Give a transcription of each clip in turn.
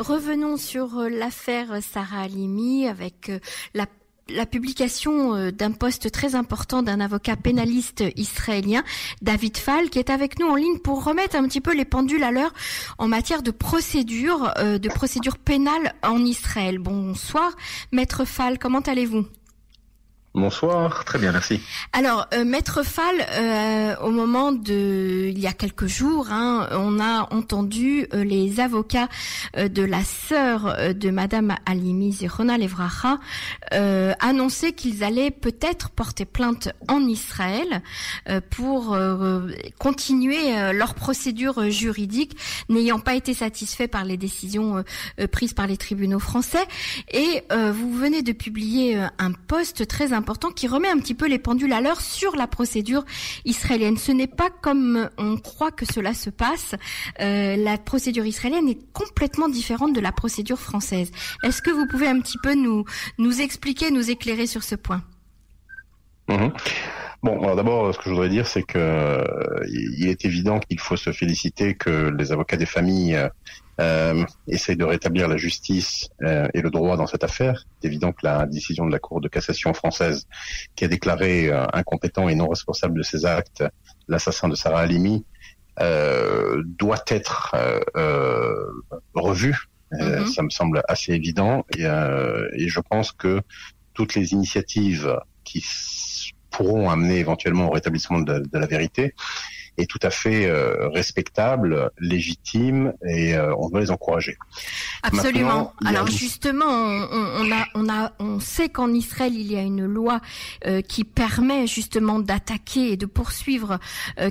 Revenons sur euh, l'affaire Sarah Halimi avec euh, la publication euh, d'un poste très important d'un avocat pénaliste israélien, David Fall, qui est avec nous en ligne pour remettre un petit peu les pendules à l'heure en matière de procédure, de procédure pénale en Israël. Bonsoir, maître Fall, comment allez-vous? Bonsoir, très bien, merci. Alors, euh, Maître Fall, euh, au moment de, il y a quelques jours, hein, on a entendu euh, les avocats de la sœur de Madame Alimi Zirona Levracha annoncer qu'ils allaient peut-être porter plainte en Israël pour continuer leur procédure juridique, n'ayant pas été satisfaits par les décisions prises par les tribunaux français. Et vous venez de publier un poste très important important qui remet un petit peu les pendules à l'heure sur la procédure israélienne. Ce n'est pas comme on croit que cela se passe. Euh, la procédure israélienne est complètement différente de la procédure française. Est-ce que vous pouvez un petit peu nous, nous expliquer, nous éclairer sur ce point? Mhm. Bon, d'abord, ce que je voudrais dire, c'est que euh, il est évident qu'il faut se féliciter que les avocats des familles euh, euh, essaye de rétablir la justice euh, et le droit dans cette affaire. C'est évident que la décision de la Cour de cassation française, qui a déclaré euh, incompétent et non responsable de ses actes l'assassin de Sarah Halimi, euh, doit être revue. Mm-hmm. Ça me semble assez évident et, et, je pense que toutes les initiatives qui pourront amener éventuellement au rétablissement de, la vérité est tout à fait euh, respectable, légitime et euh, on doit les encourager. Absolument. Alors justement, on, a, on a, on sait qu'en Israël il y a une loi euh, qui permet justement d'attaquer et de poursuivre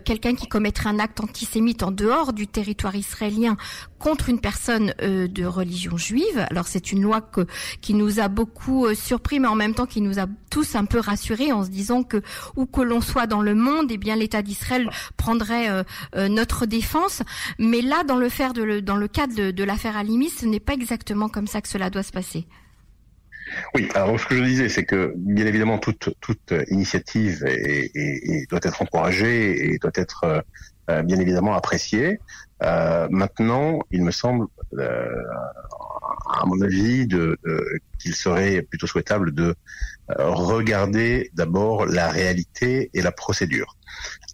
quelqu'un qui commettrait un acte antisémite en dehors du territoire israélien contre une personne de religion juive. Alors c'est une loi que, qui nous a beaucoup surpris, mais en même temps qui nous a tous un peu rassurés en se disant que où que l'on soit dans le monde, eh bien l'État d'Israël prend euh, euh, notre défense. Mais là, dans le, faire de cadre de, l'affaire Alimi, ce n'est pas exactement comme ça que cela doit se passer. Oui, alors ce que je disais, c'est que bien évidemment toute initiative doit être encouragée et doit être euh, bien évidemment appréciée. maintenant, il me semble, à mon avis, qu'il serait plutôt souhaitable de regarder d'abord la réalité et la procédure.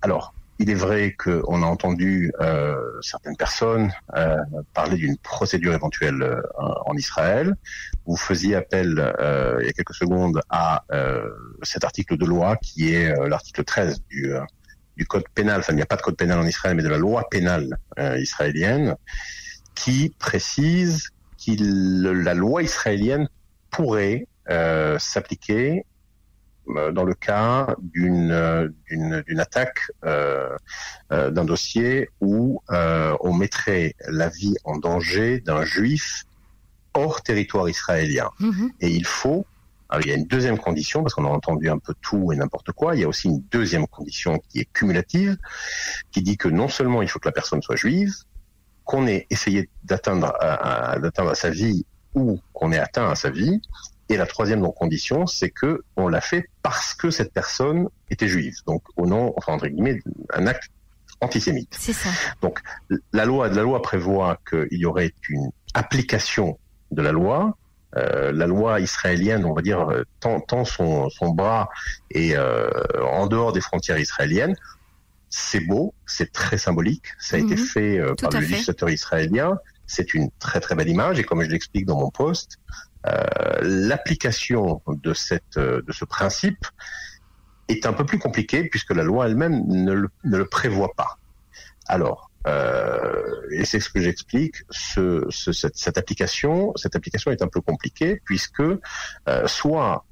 Alors, il est vrai qu'on a entendu euh, certaines personnes euh, parler d'une procédure éventuelle euh, en Israël. Vous faisiez appel euh, il y a quelques secondes à euh, cet article de loi qui est l'article 13 du, du code pénal. Enfin, il n'y a pas de code pénal en Israël, mais de la loi pénale israélienne qui précise que la loi israélienne pourrait s'appliquer euh, dans le cas d'une euh, d'une attaque euh, euh, d'un dossier où euh, on mettrait la vie en danger d'un juif hors territoire israélien. Mhm. Et il faut alors, il y a une deuxième condition, parce qu'on a entendu un peu tout et n'importe quoi. Il y a aussi une deuxième condition qui est cumulative, qui dit que non seulement il faut que la personne soit juive, qu'on ait essayé d'atteindre à, d'atteindre à sa vie ou qu'on ait atteint à sa vie, et la troisième donc, condition, c'est que on l'a fait parce que cette personne était juive. Donc au nom, enfin entre guillemets, un acte antisémite. C'est ça. Donc la loi, la loi prévoit qu'il y aurait une application de la loi. Euh, la loi israélienne, on va dire, tend, son, son bras et euh, en dehors des frontières israéliennes. C'est beau, c'est très symbolique. Ça a été mhm. fait euh, par le législateur israélien. C'est une très très belle image et comme je l'explique dans mon poste, l'application de cette de ce principe est un peu plus compliquée puisque la loi elle-même ne le, ne le prévoit pas. Alors, euh, et c'est ce que j'explique. Ce, ce, cette, application, cette application est un peu compliquée puisque euh, soit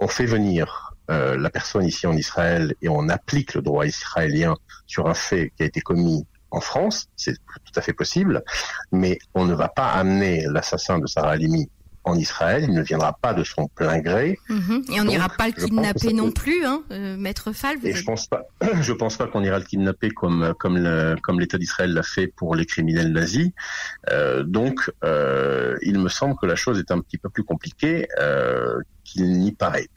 on fait venir euh, la personne ici en Israël et on applique le droit israélien sur un fait qui a été commis en France, c'est tout à fait possible, mais on ne va pas amener l'assassin de Sarah Halimi en Israël, il ne viendra pas de son plein gré. Mhm. Et on n'ira pas le kidnapper non plus, hein, euh, Maître Fall. Et je pense pas, je pense pas qu'on ira le kidnapper comme comme le, comme l'État d'Israël l'a fait pour les criminels nazis. Euh, donc, euh, il me semble que la chose est un petit peu plus compliquée euh, qu'il n'y paraît.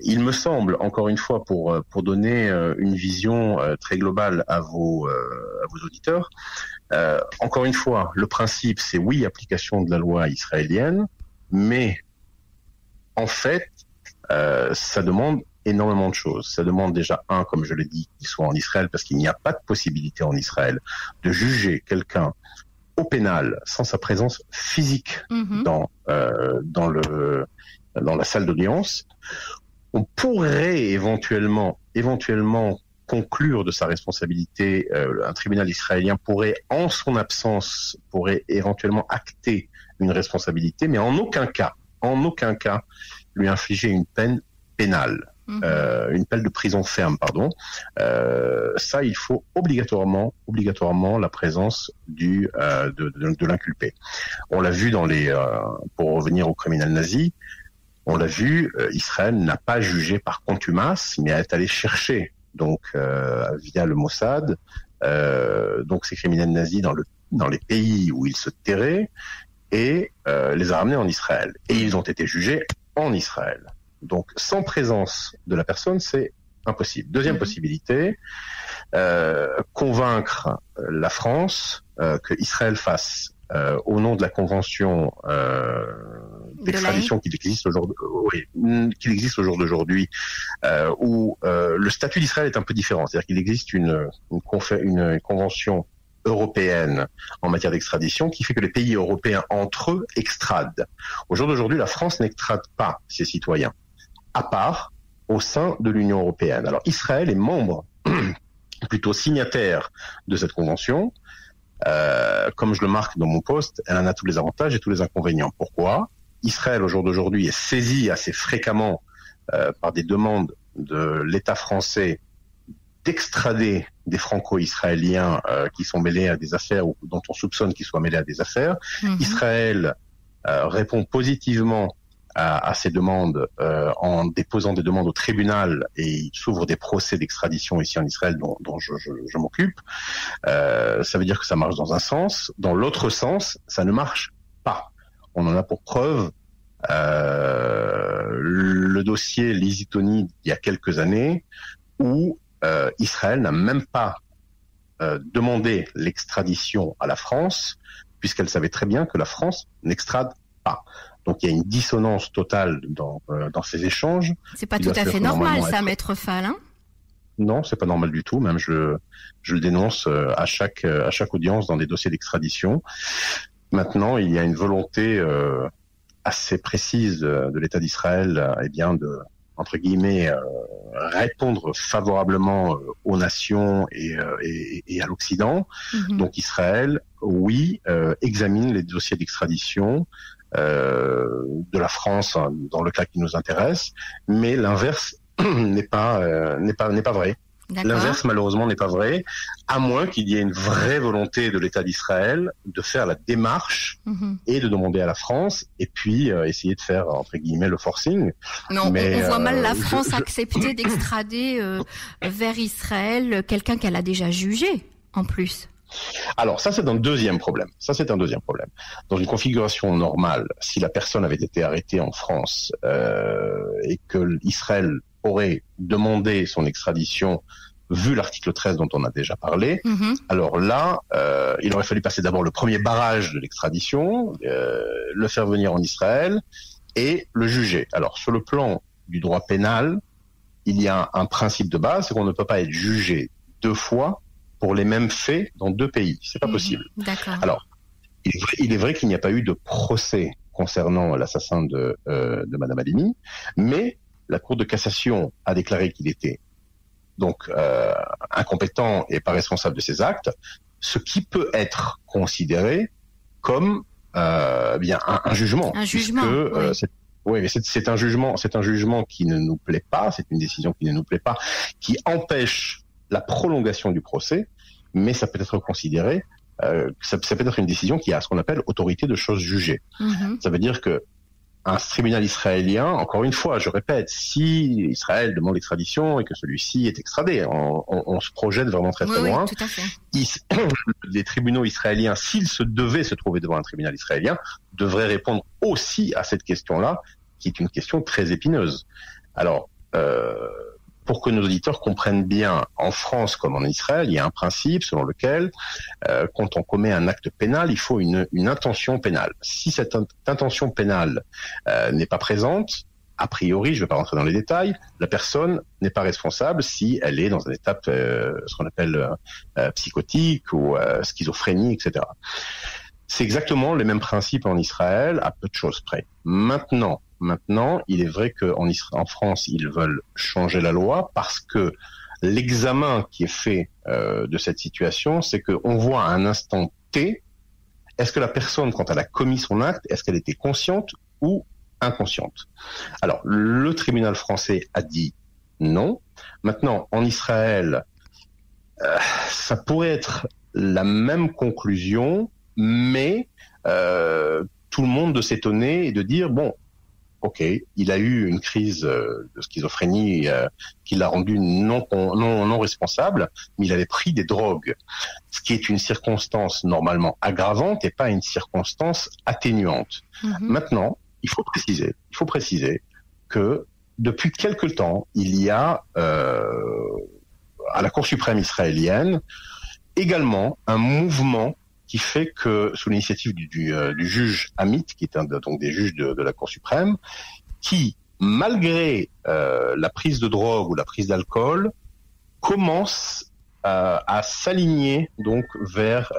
Il me semble, encore une fois, pour pour donner une vision très globale à vos à vos auditeurs, encore une fois, le principe c'est oui application de la loi israélienne, mais en fait, ça demande énormément de choses. Ça demande déjà, un, comme je l'ai dit, qu'il soit en Israël, parce qu'il n'y a pas de possibilité en Israël de juger quelqu'un au pénal sans sa présence physique mhm. dans, euh, dans, le, dans la salle d'audience. On pourrait éventuellement, éventuellement conclure de sa responsabilité, euh, un tribunal israélien pourrait, en son absence, pourrait éventuellement acter une responsabilité, mais en aucun cas, en aucun cas, lui infliger une peine pénale. Mhm. Euh, une peine de prison ferme, pardon. Euh, ça, il faut obligatoirement, obligatoirement la présence du euh, de, de, l'inculpé. On l'a vu dans les, pour revenir au criminel nazi, on l'a vu, Israël n'a pas jugé par contumace, mais est allé chercher donc via le Mossad, donc ces criminels nazis dans le dans les pays où ils se terraient et les a ramenés en Israël. Et ils ont été jugés en Israël. Donc sans présence de la personne, c'est impossible. Deuxième mhm. possibilité, euh, convaincre la France euh, que Israël fasse euh, au nom de la convention euh, d'extradition qui existe aujourd'hui, oui, qu'il existe au jour d'aujourd'hui, euh, où euh, le statut d'Israël est un peu différent. C'est-à-dire qu'il existe une, une, une, convention européenne en matière d'extradition qui fait que les pays européens entre eux extradent. Au jour d'aujourd'hui, la France n'extrade pas ses citoyens à part au sein de l'Union européenne. Alors Israël est membre, plutôt signataire de cette convention. Euh, comme je le marque dans mon poste, elle en a tous les avantages et tous les inconvénients. Pourquoi? Israël, au jour d'aujourd'hui, est saisi assez fréquemment euh, par des demandes de l'État français d'extrader des franco-israéliens euh, qui sont mêlés à des affaires ou dont on soupçonne qu'ils soient mêlés à des affaires. Mhm. Israël répond positivement à, ces demandes euh, en déposant des demandes au tribunal et il s'ouvre des procès d'extradition ici en Israël dont, dont je, je, je m'occupe, euh, ça veut dire que ça marche dans un sens. Dans l'autre sens, ça ne marche pas. On en a pour preuve euh, le dossier Lisitoni il y a quelques années où euh, Israël n'a même pas euh, demandé l'extradition à la France puisqu'elle savait très bien que la France n'extrade pas. Donc il y a une dissonance totale dans, euh, dans ces échanges. C'est pas tout à fait normal, ça, Maître Fall. Hein? Non, c'est pas normal du tout. Même je, je le dénonce euh, à chaque euh, à chaque audience dans des dossiers d'extradition. Maintenant, il y a une volonté euh, assez précise de l'État d'Israël, eh bien de entre guillemets répondre favorablement aux nations et, et, et à l'Occident. Mhm. Donc Israël, oui, examine les dossiers d'extradition, euh, de la France hein, dans le cas qui nous intéresse, mais l'inverse n'est pas euh, n'est pas n'est pas vrai. L'inverse, malheureusement, n'est pas vrai, à moins qu'il y ait une vraie volonté de l'État d'Israël de faire la démarche mhm. et de demander à la France, et puis euh, essayer de faire, entre guillemets, le forcing. Non, Mais, on voit mal la France accepter d'extrader vers Israël quelqu'un qu'elle a déjà jugé, en plus. Alors ça c'est un deuxième problème. Ça c'est un deuxième problème. Dans une configuration normale, si la personne avait été arrêtée en France euh, et que Israël aurait demandé son extradition vu l'article 13 dont on a déjà parlé, mhm. alors là, euh, il aurait fallu passer d'abord le premier barrage de l'extradition, euh, le faire venir en Israël et le juger. Alors sur le plan du droit pénal, il y a un principe de base, c'est qu'on ne peut pas être jugé deux fois pour les mêmes faits dans deux pays. C'est pas mhm. possible. Alors, il est vrai, qu'il n'y a pas eu de procès concernant l'assassin de, euh, de Madame Alimi, mais la Cour de cassation a déclaré qu'il était donc euh, incompétent et pas responsable de ses actes, ce qui peut être considéré comme euh, bien un, jugement. Un jugement. oui, mais c'est un jugement, c'est un jugement qui ne nous plaît pas, c'est une décision qui ne nous plaît pas, qui empêche la prolongation du procès, mais ça peut être considéré, euh, ça, ça, peut être une décision qui a ce qu'on appelle autorité de choses jugées. Mm-hmm. Ça veut dire que un tribunal israélien, encore une fois, je répète, si Israël demande l'extradition et que celui-ci est extradé, on, on, on, se projette vraiment très très loin. les tribunaux israéliens, s'ils se devaient se trouver devant un tribunal israélien, devraient répondre aussi à cette question-là, qui est une question très épineuse. Alors, pour que nos auditeurs comprennent bien, en France comme en Israël, il y a un principe selon lequel, euh, quand on commet un acte pénal, il faut une, une intention pénale. Si cette intention pénale euh, n'est pas présente, a priori, je ne vais pas rentrer dans les détails, la personne n'est pas responsable si elle est dans un état, euh, ce qu'on appelle psychotique ou schizophrénie, etc. C'est exactement les mêmes principes en Israël, à peu de choses près. Maintenant, Maintenant, il est vrai qu'en en France, ils veulent changer la loi parce que l'examen qui est fait euh, de cette situation, c'est qu'on voit à un instant T, est-ce que la personne, quand elle a commis son acte, est-ce qu'elle était consciente ou inconsciente? Alors, le tribunal français a dit non. Maintenant, en Israël, euh, ça pourrait être la même conclusion, mais euh, tout le monde de s'étonner et de dire bon, ok, il a eu une crise euh, de schizophrénie euh, qui l'a rendu non, non, non responsable, mais il avait pris des drogues, ce qui est une circonstance normalement aggravante et pas une circonstance atténuante. Mhm. Maintenant, il faut préciser, il faut préciser que depuis quelque temps, il y a euh, à la Cour suprême israélienne également un mouvement qui fait que, sous l'initiative du, du, euh, du, juge Amit, qui est un donc des juges de, de la Cour suprême, qui, malgré euh, la prise de drogue ou la prise d'alcool, commence euh, à s'aligner donc vers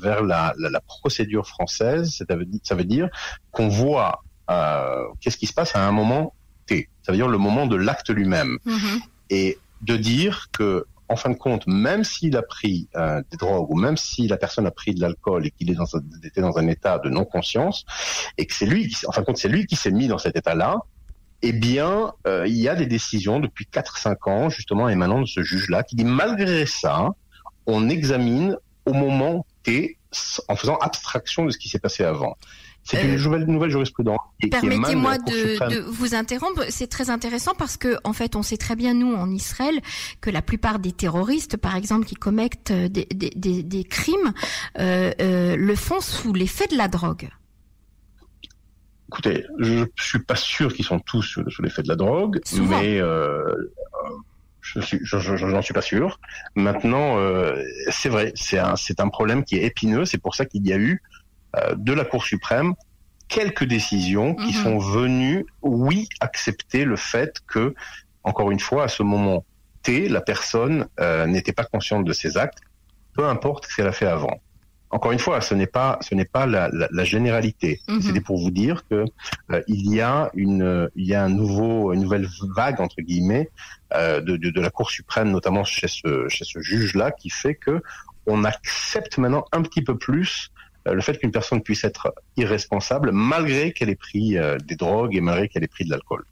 vers la, la, la, procédure française. Ça veut, ça veut dire qu'on voit qu'est-ce qui se passe à un moment T. Ça veut dire le moment de l'acte lui-même. Mm-hmm. Et de dire que en fin de compte, même s'il a pris euh, des drogues ou même si la personne a pris de l'alcool et qu'il était dans un état de non-conscience et que c'est lui, qui, en fin de compte, c'est lui qui s'est mis dans cet état-là, eh bien, euh, il y a des décisions depuis 4-5 ans, justement, émanant de ce juge-là, qui dit malgré ça, on examine au moment T en faisant abstraction de ce qui s'est passé avant. C'est une euh, nouvelle, jurisprudence. Permettez-moi de, vous interrompre. C'est très intéressant parce que, en fait, on sait très bien, nous, en Israël, que la plupart des terroristes, par exemple, qui commettent euh, des, crimes, euh, le font sous l'effet de la drogue. Écoutez, je suis pas sûr qu'ils sont tous sous, l'effet de la drogue, mais je suis, j'en suis pas sûr. Maintenant, c'est vrai, c'est un, problème qui est épineux. C'est pour ça qu'il y a eu euh, de la Cour suprême quelques décisions qui mhm. sont venues, oui, accepter le fait que, encore une fois, à ce moment T, la personne euh, n'était pas consciente de ses actes, peu importe ce qu'elle a fait avant. Encore une fois, ce n'est pas ce n'est pas la, généralité. Mhm. C'était pour vous dire que euh, il y a une il y a un nouveau une nouvelle vague entre guillemets de, de, de, la Cour suprême, notamment chez ce chez ce juge là, qui fait que on accepte maintenant un petit peu plus euh, le fait qu'une personne puisse être irresponsable malgré qu'elle ait pris euh, des drogues et malgré qu'elle ait pris de l'alcool.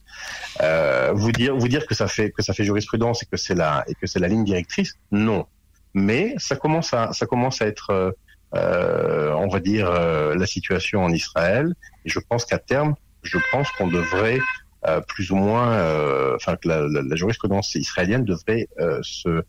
Euh, vous dire vous dire que ça fait que ça fait jurisprudence et que c'est la et que c'est la ligne directrice, non. Mais ça commence à ça commence à être euh, on va dire la situation en Israël et je pense qu'à terme, je pense qu'on devrait euh, plus ou moins, euh, enfin que la, la, jurisprudence israélienne devrait euh, se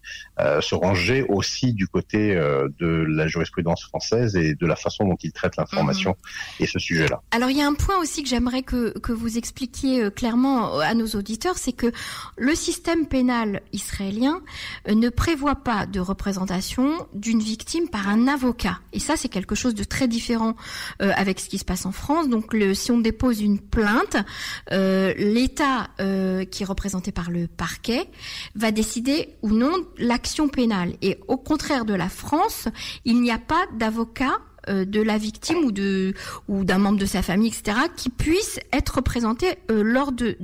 se ranger aussi du côté de la jurisprudence française et de la façon dont il traite l'information mhm. et ce sujet-là. Alors il y a un point aussi que j'aimerais que que vous expliquiez clairement à nos auditeurs, c'est que le système pénal israélien ne prévoit pas de représentation d'une victime par un avocat. Et ça, c'est quelque chose de très différent avec ce qui se passe en France. Donc, le, si on dépose une plainte, euh, l'État euh, qui est représenté par le parquet va décider ou non l'action pénale. Et au contraire de la France, il n'y a pas d'avocat euh, de la victime ou de ou d'un membre de sa famille, etc., qui puisse être représenté euh, lors de,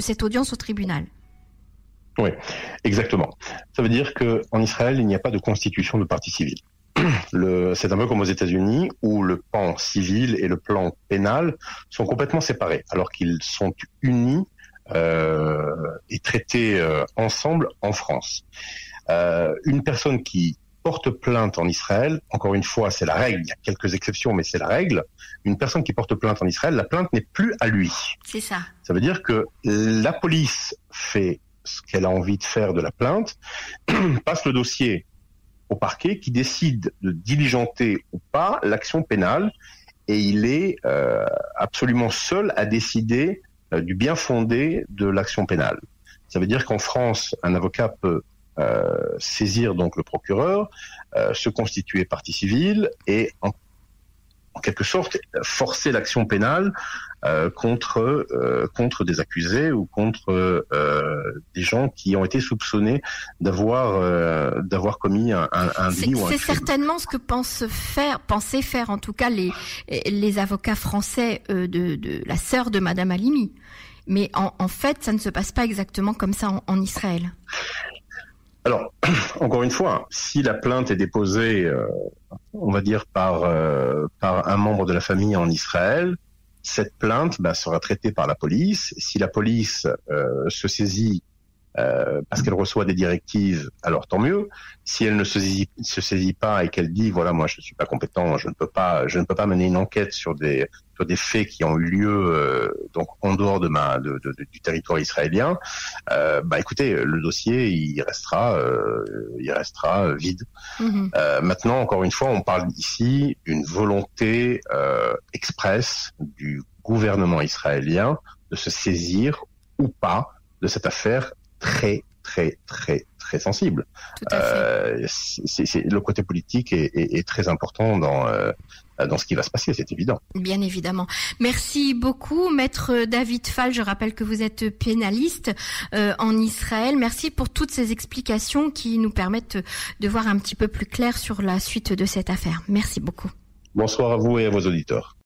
cette audience au tribunal. Oui, exactement. Ça veut dire que en Israël, il n'y a pas de constitution de partie civile c'est un peu comme aux États-Unis où le plan civil et le plan pénal sont complètement séparés, alors qu'ils sont unis euh, et traités euh, ensemble en France. Euh, une personne qui porte plainte en Israël, encore une fois, c'est la règle. Il y a quelques exceptions, mais c'est la règle. Une personne qui porte plainte en Israël, la plainte n'est plus à lui. C'est ça. Ça veut dire que la police fait ce qu'elle a envie de faire de la plainte, passe le dossier au parquet qui décide de diligenter ou pas l'action pénale et il est euh, absolument seul à décider euh, du bien fondé de l'action pénale. Ça veut dire qu'en France, un avocat peut euh, saisir donc le procureur, se constituer partie civile et en, en quelque sorte forcer l'action pénale euh, contre euh, contre des accusés ou contre euh, des gens qui ont été soupçonnés d'avoir d'avoir commis un, un, délit ou un C'est certainement ce que pensent faire, pensaient faire en tout cas les les avocats français de, de la sœur de Madame Halimi. Mais en, en, fait, ça ne se passe pas exactement comme ça en, en Israël. Alors, encore une fois, si la plainte est déposée, euh, on va dire par euh, par de la famille en Israël, cette plainte bah, sera traitée par la police. Si la police euh, se saisit euh, parce qu'elle reçoit des directives, alors tant mieux. Si elle ne se saisit, se saisit pas et qu'elle dit voilà moi je ne suis pas compétent, je ne peux pas, je ne peux pas mener une enquête sur des sur des faits qui ont eu lieu euh, donc en dehors de ma de, de, du territoire israélien, euh, bah écoutez le dossier il restera euh, il restera vide. Mm -hmm. maintenant encore une fois on parle ici d'une volonté expresse du gouvernement israélien de se saisir ou pas de cette affaire très très très très sensible. Euh, c'est le côté politique est, est, est, très important dans euh, dans ce qui va se passer, c'est évident. Bien évidemment. Merci beaucoup, maître David Fall. Je rappelle que vous êtes pénaliste euh, en Israël. Merci pour toutes ces explications qui nous permettent de voir un petit peu plus clair sur la suite de cette affaire. Merci beaucoup. Bonsoir à vous et à vos auditeurs.